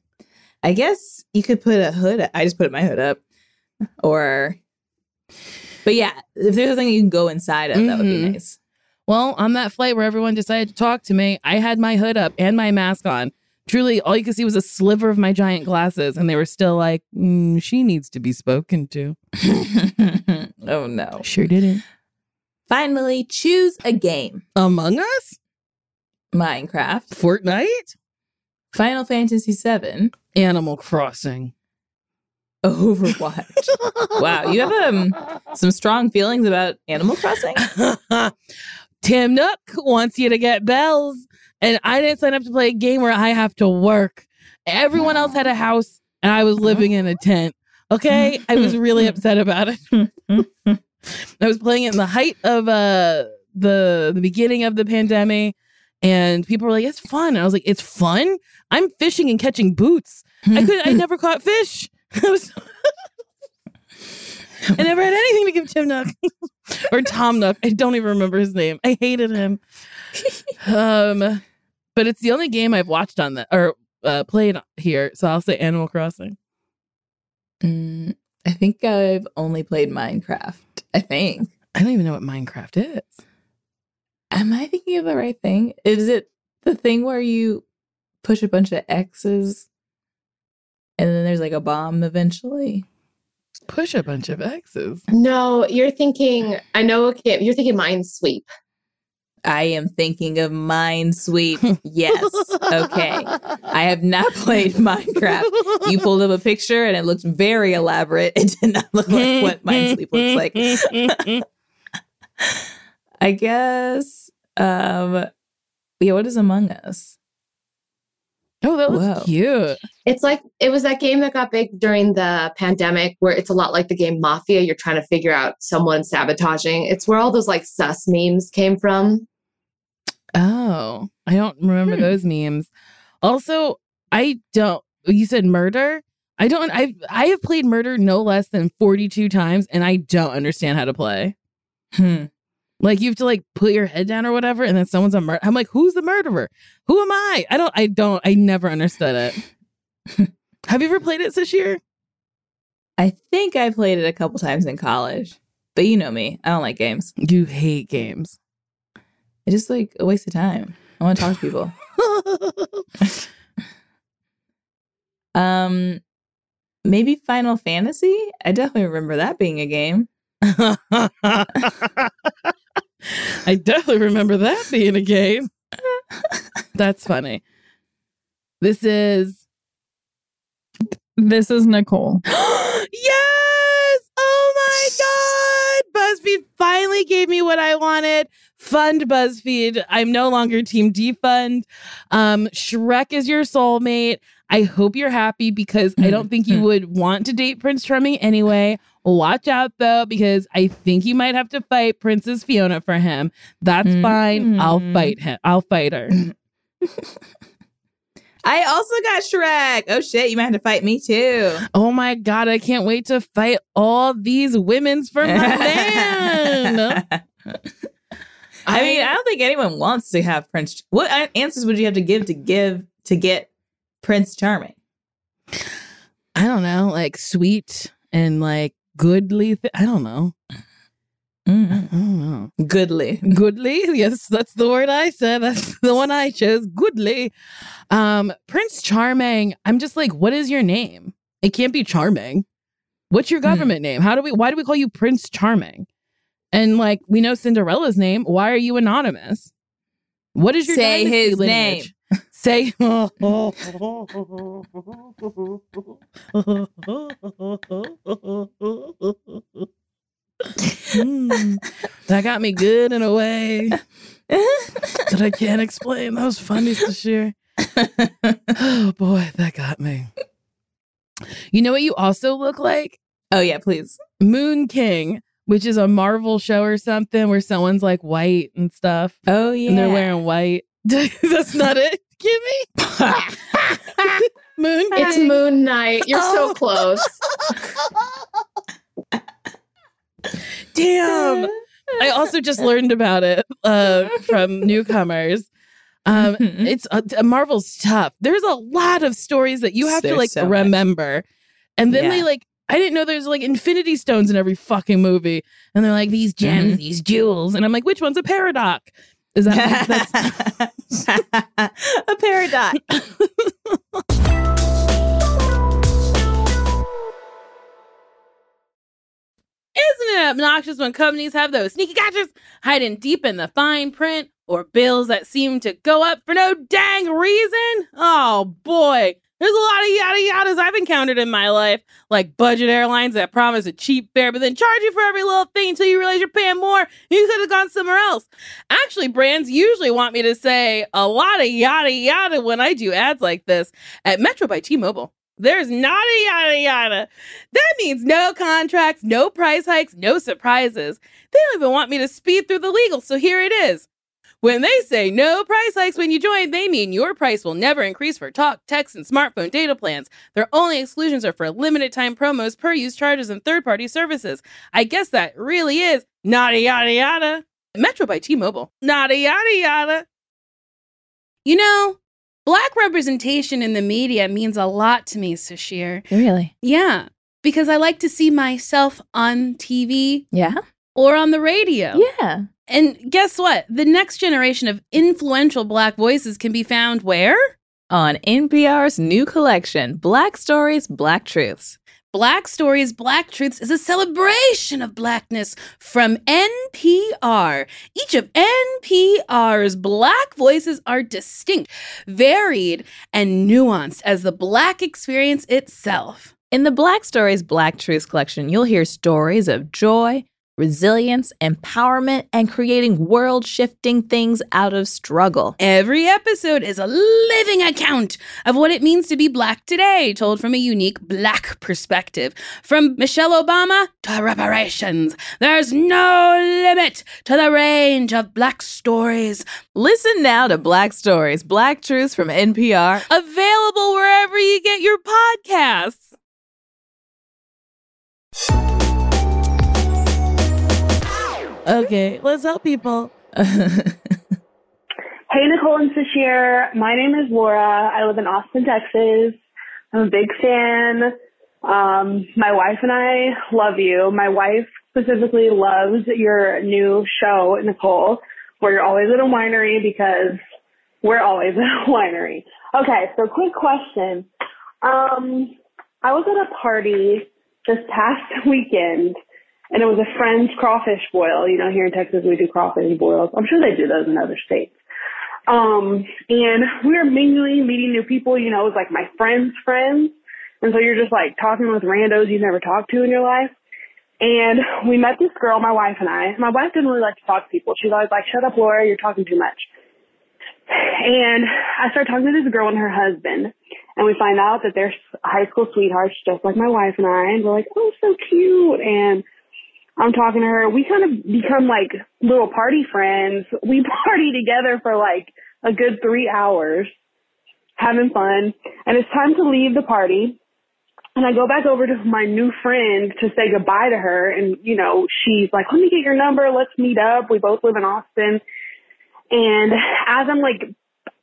I guess you could put a hood. I just put my hood up, or. But yeah, if there's a thing you can go inside of, that would be Mhm. nice. Well, on that flight where everyone decided to talk to me, I had my hood up and my mask on. Truly, all you could see was a sliver of my giant glasses, and they were still like, "Mm, "She needs to be spoken to." <laughs> oh no! Sure didn't. Finally, choose a game: Among Us, Minecraft, Fortnite, Final Fantasy VII, Animal Crossing. Overwatch. <laughs> wow, you have um some strong feelings about Animal Crossing. <laughs> Tim Nook wants you to get bells, and I didn't sign up to play a game where I have to work. Everyone else had a house, and I was living in a tent. Okay, I was really <laughs> upset about it. <laughs> I was playing it in the height of uh the the beginning of the pandemic, and people were like, "It's fun." And I was like, "It's fun." I'm fishing and catching boots. I could. I <laughs> never caught fish. I was. I never had anything to give Tim Nook or Tom Nook. I don't even remember his name. I hated him. um, but it's the only game I've watched on that or uh, played here. So I'll say Animal Crossing. Mm, I think I've only played Minecraft. I think. I don't even know what Minecraft is. Am I thinking of the right thing? Is it the thing where you push a bunch of X's and then there's like a bomb eventually? Push a bunch of X's. No, you're thinking. I know. Okay, you're thinking Minesweep. I am thinking of Minesweep. Yes. Okay. I have not <laughs> played Minecraft. You pulled up a picture and it looked very elaborate. It did not look like what Minesweep looks like. <laughs> I guess. Um yeah, what is Among Us? Oh, that looks Whoa. cute. It's like it was that game that got big during the pandemic, where it's a lot like the game Mafia. You're trying to figure out someone sabotaging. It's where all those like sus memes came from. Oh, I don't remember Hmm. those memes. Also, I don't. You said murder. I don't. I I have played murder no less than forty two times, and I don't understand how to play. Hmm. Like you have to like put your head down or whatever, and then someone's a murder. I'm like, who's the murderer? Who am I? I don't. I don't. I never understood it. <laughs> have you ever played it this year? I think I played it a couple times in college. But you know me. I don't like games. You hate games. It's just like a waste of time. I want to talk to people. <laughs> <laughs> Um maybe Final Fantasy? I definitely remember that being a game. <laughs> I definitely remember that being a game. That's funny. This is This is Nicole. <gasps> <gasps> yes! Finally gave me what I wanted. Fund BuzzFeed. I'm no longer Team Defund. Um, Shrek is your soulmate. I hope you're happy because I don't think you would want to date Prince Charming anyway. Watch out though, because I think you might have to fight Princess Fiona for him. That's Mm. fine. I'll fight him. I'll fight her. <laughs> I also got Shrek. Oh shit, you might have to fight me too. Oh my god, I can't wait to fight all these women's for my <laughs> man. <laughs> I mean, I don't think anyone wants to have Prince. What answers would you have to give to give to get Prince Charming? I don't know, like sweet and like goodly. Th- I don't know. I don't know. Goodly. Goodly. Yes, that's the word I said. That's <laughs> the one I chose. Goodly. Um, Prince Charming. I'm just like, what is your name? It can't be Charming. What's your Hmm. government name? How do we? Why do we call you Prince Charming? And like, we know Cinderella's name. Why are you anonymous? What is your name? Say his lineage? <laughs> Say. <laughs> Mm, that got me good in a way <laughs> that I can't explain. That was funny this year. Oh boy, that got me. You know what you also look like? oh yeah, please. Moon King, which is a Marvel show or something where someone's like white and stuff. Oh yeah. And they're wearing white. <laughs> That's not it, Kimmy. <laughs> Moon King. It's Moon Knight. You're so close. <laughs> Damn. I also just learned about it uh, from newcomers. Um, it's uh, Marvel's tough. There's a lot of stories that you have to like so much. remember, and then they like. I didn't know there's like infinity stones in every fucking movie, and they're like these gems, Mhm. these jewels, and I'm like, which one's a paradox? Is that that's <laughs> a paradox. <laughs> Isn't it obnoxious when companies have those sneaky gadgets hiding deep in the fine print or bills that seem to go up for no dang reason? Oh boy, there's a lot of yada yadas I've encountered in my life, like budget airlines that promise a cheap fare but then charge you for every little thing until you realize you're paying more you could have gone somewhere else. Actually, brands usually want me to say a lot of yada yada when I do ads like this at Metro by T-Mobile. There's not a yada yada. That means no contracts, no price hikes, no surprises. They don't even want me to speed through the legal, so here it is. When they say no price hikes when you join, they mean your price will never increase for talk, text, and smartphone data plans. Their only exclusions are for limited time promos, per use charges, and third party services. I guess that really is nada yada yada. Metro by T Mobile. Nada yada yada. You know, black representation in the media means a lot to me, Sasheer. Really? Yeah, because I like to see myself on TV Yeah. or on the radio. Yeah. And guess what? The next generation of influential black voices can be found where? On NPR's new collection, Black Stories, Black Truths. Black Stories, Black Truths is a celebration of blackness from NPR. Each of NPR's black voices are distinct, varied, and nuanced as the black experience itself. In the Black Stories, Black Truths collection, you'll hear stories of joy, resilience, empowerment, and creating world shifting things out of struggle. Every episode is a living account of what it means to be black today, told from a unique black perspective. From Michelle Obama to reparations, there's no limit to the range of black stories. Listen now to Black Stories, Black Truths from NPR. Available wherever you get your podcasts. Okay, let's help people. <laughs> Hey, Nicole and Sasheer. My name is Laura. I live in Austin, Texas. I'm a big fan. Um, my wife and I love you. My wife specifically loves your new show, Nicole, where you're always at a winery because we're always <laughs> at a winery. Okay, so quick question. Um, I was at a party this past <laughs> weekend and it was a friend's crawfish boil. You know, here in Texas we do crawfish boils. I'm sure they do those in other states. Um, and we were mingling, meeting new people. You know, it was like my friends' friends. And so you're just like talking with randos you've never talked to in your life. And we met this girl, my wife and I. My wife didn't really like to talk to people. She's always like, shut up, Laura, you're talking too much. And I started talking to this girl and her husband. And we find out that they're high school sweethearts, just like my wife and I. And we're like, oh, so cute. And I'm talking to her. We kind of become like little party friends. We <laughs> party together for like a good three hours, having fun. And it's time to leave the party. And I go back over to my new friend to say goodbye to her. And, you know, she's like, let me get your number. Let's meet up. We both live in Austin. And as I'm like,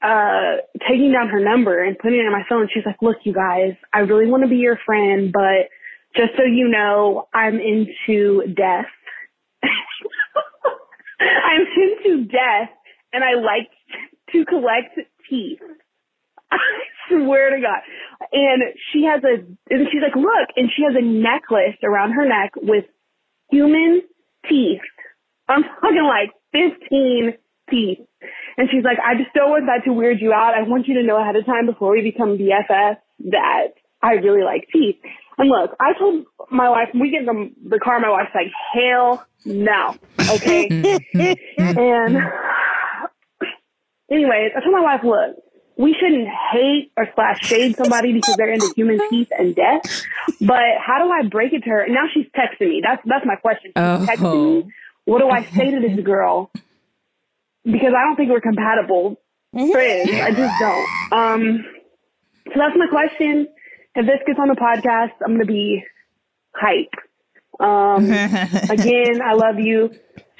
uh, taking down her number and putting it in my phone, she's like, look, you guys, I really want to be your friend, but just so you know, I'm into death. <laughs> I'm into death and I like to collect teeth. <laughs> I swear to God. And she has a, and she's like, look, and she has a necklace around her neck with human teeth. I'm talking like 15 teeth. And she's like, I just don't want that to weird you out. I want you to know ahead of time before we become BFFs that I really like teeth. And look, I told my wife, we get in the, the car, my wife's like, hell no. Okay. <laughs> and anyways, I told my wife, look, we shouldn't hate or slash shade somebody because they're into human teeth and death. But how do I break it to her? And now she's texting me. That's that's my question. She's Oh. texting me. What do I say to this girl? Because I don't think we're compatible friends. I just don't. Um, so that's my question. If this gets on the podcast, I'm gonna be hype. Um, <laughs> again, I love you.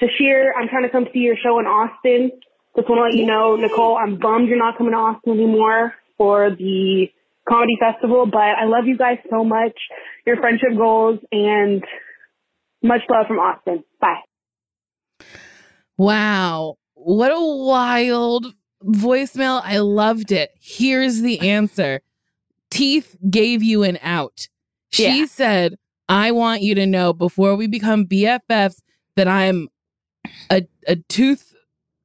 Sasheer, I'm trying to come see your show in Austin. Just want to let you know, Nicole, I'm bummed you're not coming to Austin anymore for the comedy festival, but I love you guys so much, your friendship goals, and much love from Austin. Bye. Wow. What a wild voicemail. I loved it. Here's the answer Teeth gave you an out. She Yeah. said, I want you to know before we become BFFs that I'm a, a tooth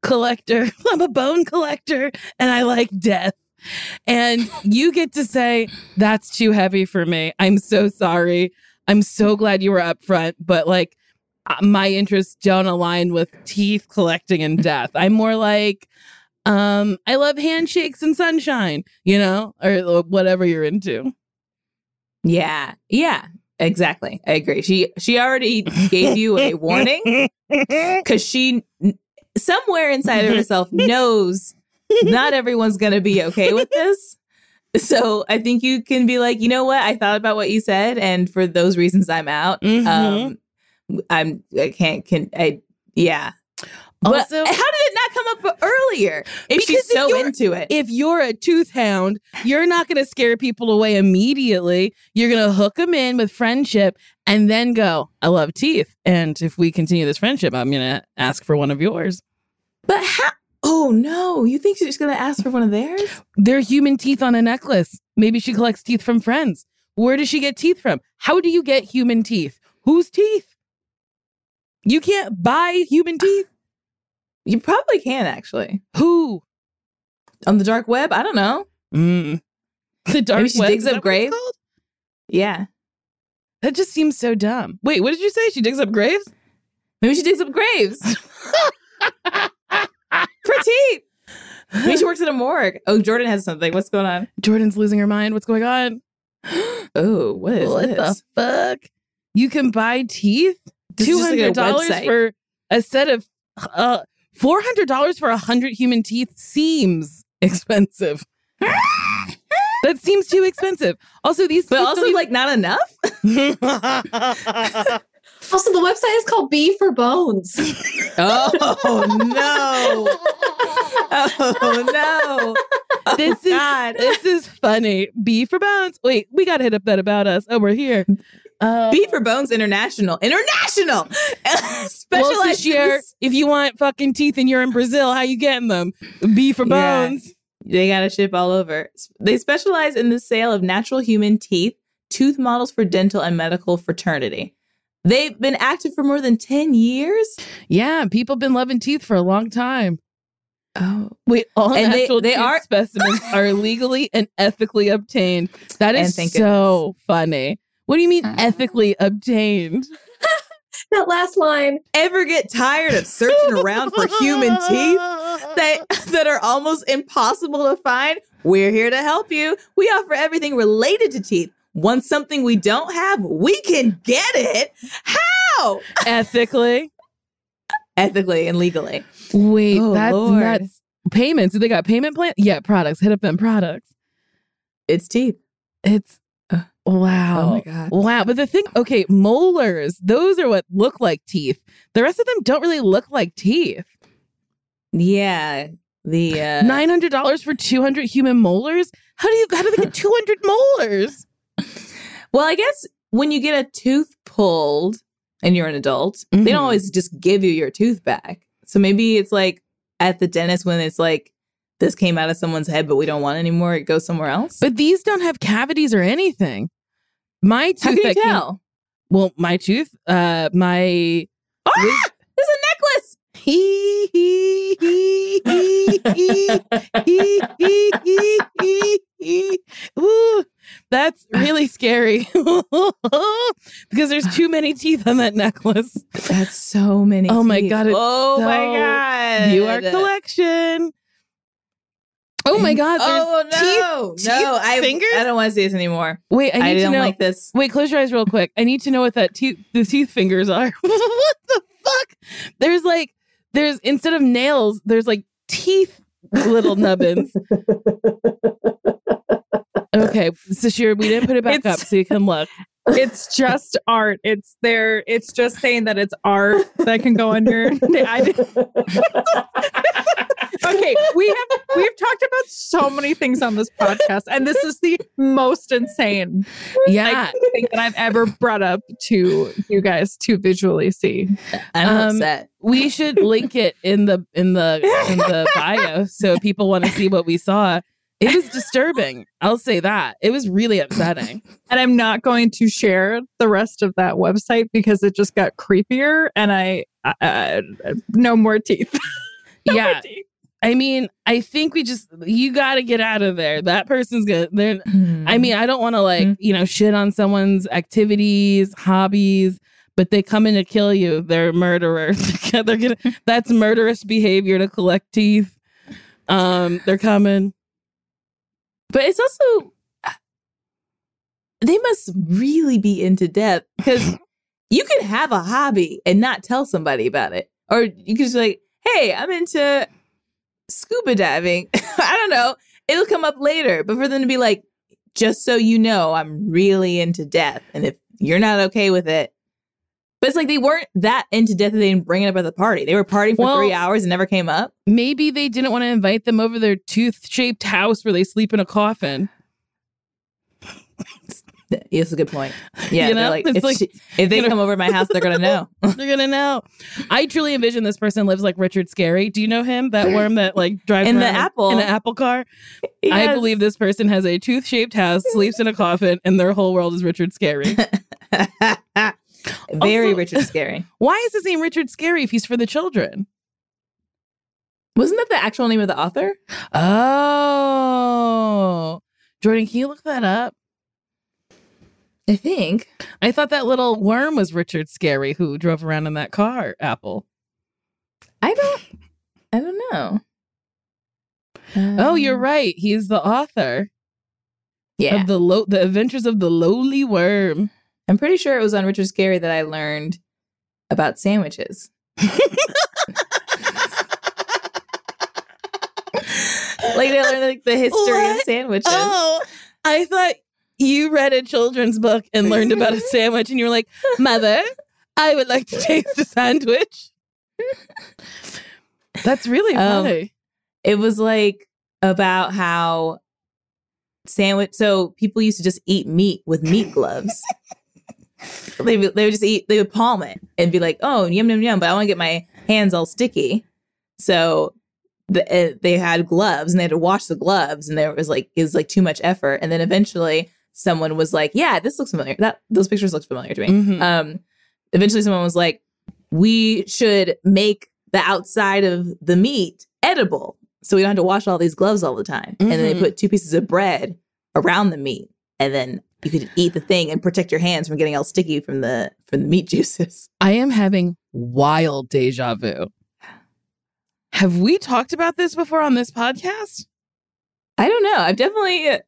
collector, <laughs> I'm a bone collector, and I like death. And you get to say, That's too heavy for me. I'm so sorry. I'm so glad you were upfront, but like, uh, my interests don't align with teeth collecting and death. I'm more like, um, I love handshakes and sunshine, you know, or whatever you're into. Yeah. Yeah. Exactly. I agree. She she already gave you a warning <laughs> because she somewhere inside of herself knows not everyone's gonna be okay with this. So I think you can be like, you know what? I thought about what you said, and for those reasons, I'm out. Mhm. Um, I'm I can't can I yeah. Also- eh, how did it not come up earlier if Because she's if so into it. if you're a tooth hound, you're not going to scare people away immediately. You're going to hook them in with friendship and then go, I love teeth. And if we continue this friendship, I'm going to ask for one of yours. but how? Oh no! You think she's gonna ask for one of theirs? They're human teeth on a necklace. Maybe she collects teeth from friends. Where does she get teeth from? How do you get human teeth? Whose teeth? You can't buy human teeth. You probably can actually Who? on the dark web. I don't know. Mm. <laughs> The dark Maybe she web, digs up graves? Yeah, That just seems so dumb. Wait, what did you say? She digs up graves? maybe she digs up graves <laughs> for teeth. Maybe she works at a morgue. Oh, Jordan has something. What's going on? Jordan's losing her mind. What's going on? <gasps> Oh, what is what this? the fuck? You can buy teeth? Is like dollars for a set of uh four hundred dollars for a hundred human teeth seems expensive. <laughs> that seems too expensive. Also, these but also don't like not enough. <laughs> Also, the website is called B for Bones. <laughs> Oh, oh no! Oh no! this is God. this is funny. B for bones. Wait, we gotta hit up that about us. Oh, we're here. Uh, B for Bones International. International. <laughs> well, Specialized Sasheer, this- if you want fucking teeth and you're in Brazil, how you getting them? B for Yeah. bones. They got to ship all over. They specialize in the sale of natural human teeth, tooth models for dental and medical fraternity. They've been active for more than 10 years. Yeah, people have been loving teeth for a long time. Oh. Wait, all And they- natural they tooth are- specimens are <laughs> legally and ethically obtained. That is And is thank so funny. What do you mean uh-huh. ethically obtained? <laughs> that last line. Ever get tired of searching around for human teeth that, <laughs> that are almost impossible to find? We're here to help you. We offer everything related to teeth. Want something we don't have? We can get it. How? ethically. Ethically and legally. Wait, Oh, that's Lord. nuts. Payments. Do they got payment plan? Yeah, products. Hit up them products. It's teeth. It's wow. oh my God. Wow. But the thing, okay, molars, those are what look like teeth. The rest of them don't really look like teeth. Yeah. The uh Nine hundred dollars for two hundred human molars? How do you how do they get two hundred molars? <laughs> Well, I guess when you get a tooth pulled and you're an adult, they Mhm. don't always just give you your tooth back. So maybe it's like at the dentist when it's like this came out of someone's head, but we don't want it anymore. It goes somewhere else. But these don't have cavities or anything. My tooth how can you that came- well, my tooth, uh my Ah! There's a necklace. Hee hee hee hee hee hee hee hee. Ooh, that's really scary <laughs> because there's too many teeth on that necklace. That's so many. Oh my teeth. God, Oh so- my god. View our collection. Oh my god! Oh no, teeth- no! teeth I fingers? I don't want to see this anymore. Wait, I I, need to don't know. like this. Wait, close your eyes real quick. I need to know what that teeth the teeth fingers are. <laughs> what the fuck? There's like there's instead of nails, there's like teeth little nubbins. <laughs> Okay, Sasheer, we didn't put it back It's- up so you can look. it's just art. It's there. It's just saying that it's art that can go under. <laughs> I didn't- okay, we have we've talked about so many things on this podcast, and this is the most insane Yeah. like, thing that I've ever brought up to you guys to visually see. I'm Um, upset. we should link it in the in the in the bio so people want to see what we saw. It was disturbing. I'll say that. It was really upsetting. And I'm not going to share the rest of that website because it just got creepier, and I uh, no more teeth. <laughs> No more Yeah. teeth. I mean, I think we just you got to get out of there. That person's gonna. They're. I mean, I don't want to like Mhm. you know shit on someone's activities, hobbies, but they come in to kill you. They're murderers. <laughs> they're gonna. That's murderous behavior to collect teeth. Um, they're coming. But it's also they must really be into death because <laughs> you can have a hobby and not tell somebody about it, or you can just like, "Hey, I'm into scuba diving." <laughs> I don't know. It'll come up later, but for them to be like, "Just so you know, I'm really into death," and if you're not okay with it, But it's like they weren't that into death that they didn't bring it up at the party. They were partying for Well- three hours and never came up. Maybe they didn't want to invite them over their tooth shaped house where they sleep in a coffin. <laughs> <laughs> That's a good point. Yeah, You know? like, It's if, like, she- if they you know- come over to my house, they're gonna know. <laughs> They're gonna know. I truly envision this person lives like Richard Scarry. Do you know him? That worm that like <laughs> drives In the apple. in an apple car. I believe this person has a tooth shaped house, sleeps in a coffin, and their whole world is Richard Scarry. very Also- Richard Scarry. Why is his name Richard Scarry if he's for the children? Wasn't that the actual name of the author? Oh, Jordan, can you look that up? I think. I thought that little worm was Richard Scarry who drove around in that car, Apple. I don't. I don't know. oh, you're Um, right. He's the author Yeah, of the low, the Adventures of the Lowly Worm. I'm pretty sure it was on Richard Scarry that I learned about sandwiches. <laughs> Like I learned like the history of sandwiches. Oh, I thought you read a children's book and learned about a <laughs> sandwich, and you were like, "Mother, I would like to taste a sandwich." That's really Um, funny. It was like about how sandwich. So people used to just eat meat with meat gloves. <laughs> they would, they would just eat. They would palm it and be like, "Oh, yum yum yum," but I want to get my hands all sticky. So the, uh, they had gloves and they had to wash the gloves, and there was like it was like too much effort. And then eventually, someone was like, "Yeah, this looks familiar. That those pictures look familiar to me." Mhm. um eventually someone was like we should make the outside of the meat edible so we don't have to wash all these gloves all the time and then they Mhm. put two pieces of bread around the meat and then you could eat the thing and protect your hands from getting all sticky from the from the meat <laughs> juices I am having wild deja vu. Have we talked about this before on this podcast? i don't know i've definitely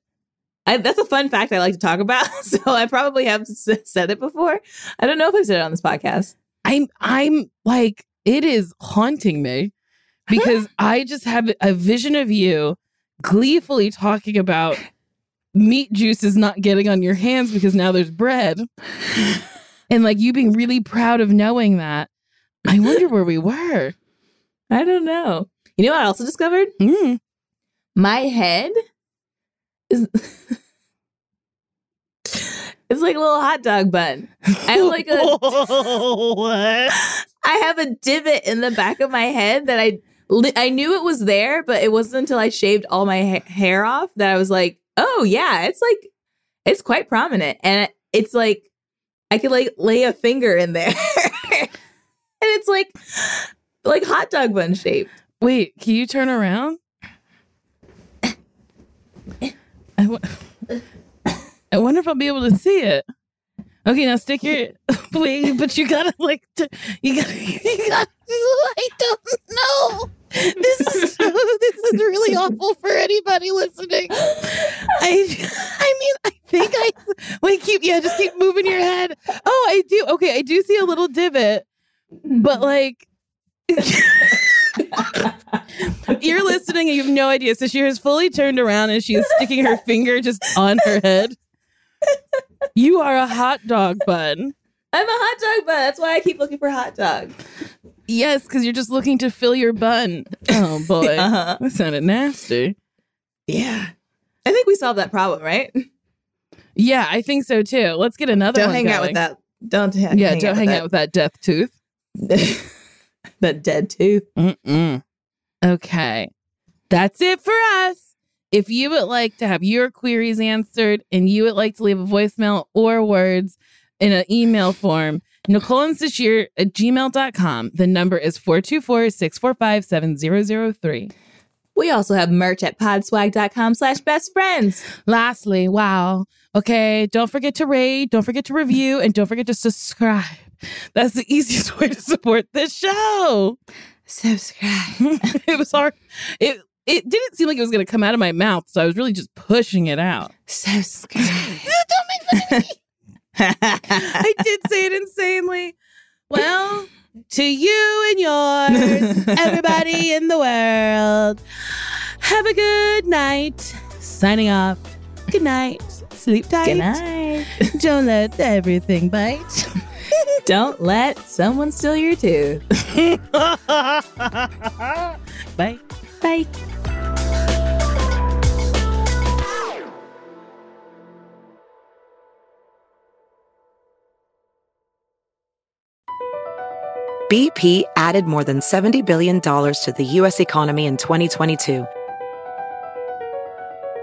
I, that's a fun fact I like to talk about. <laughs> So I probably have s- said it before. I don't know if I've said it on this podcast. I'm I'm like it is haunting me because <laughs> I just have a vision of you gleefully talking about meat juice is not getting on your hands because now there's bread. <laughs> and like you being really proud of knowing that. I wonder where we were. I don't know. You know what I also discovered? Mm. my head is <laughs> it's like a little hot dog bun. I have like a <laughs> what? I have a divot in the back of my head that I I knew it was there, but it wasn't until I shaved all my ha- hair off that I was like, "Oh yeah, it's like it's quite prominent." And it's like I could like lay a finger in there. <laughs> and it's like like hot dog bun shaped. Wait, can you turn around? I, wonder if I'll be able to see it. Okay, now stick your <laughs> wait, but you gotta like to, you gotta <laughs> you gotta I don't know. This is <laughs> so, this is really awful for anybody listening. I I mean I think I wait keep yeah just keep moving your head. Oh I do okay I do see a little divot, but like you're listening and you have no idea. So she has fully turned around and she is sticking her finger just on her head. You are a hot dog bun. I'm a hot dog bun. That's why I keep looking for hot dog. Yes, because you're just looking to fill your bun. Oh <laughs> boy. Uh-huh. That sounded nasty. Yeah. I think we solved that problem, right? Yeah, I think so too. Let's get another one. Don't hang out with going. that. Don't ha- Yeah, don't hang out with that death tooth. that. <laughs> that dead tooth. Mm-mm. Okay. That's it for us. If you would like to have your queries answered and you would like to leave a voicemail or words in an email form, Nicole and Sasheer at gmail.com. The number is 424 645 7003. We also have merch at podswag.com slash best friends. Lastly, wow. Okay. Don't forget to rate, don't forget to review, and don't forget to subscribe. That's the easiest <laughs> way to support this show. Subscribe. <laughs> it was hard. It it didn't seem like it was going to come out of my mouth, so I was really just pushing it out. Subscribe. <laughs> Don't make fun of me. <laughs> I did say it insanely. Well, to you and yours, everybody in the world, have a good night. Signing off. Good night. Sleep tight. Good night. Don't let everything bite. <laughs> Don't let someone steal your tooth. <laughs> Bye. Bye. BP added more than $70 billion to the U.S. economy in 2022.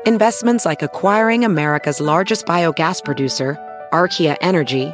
Investments like acquiring America's largest biogas producer, Archaea Energy,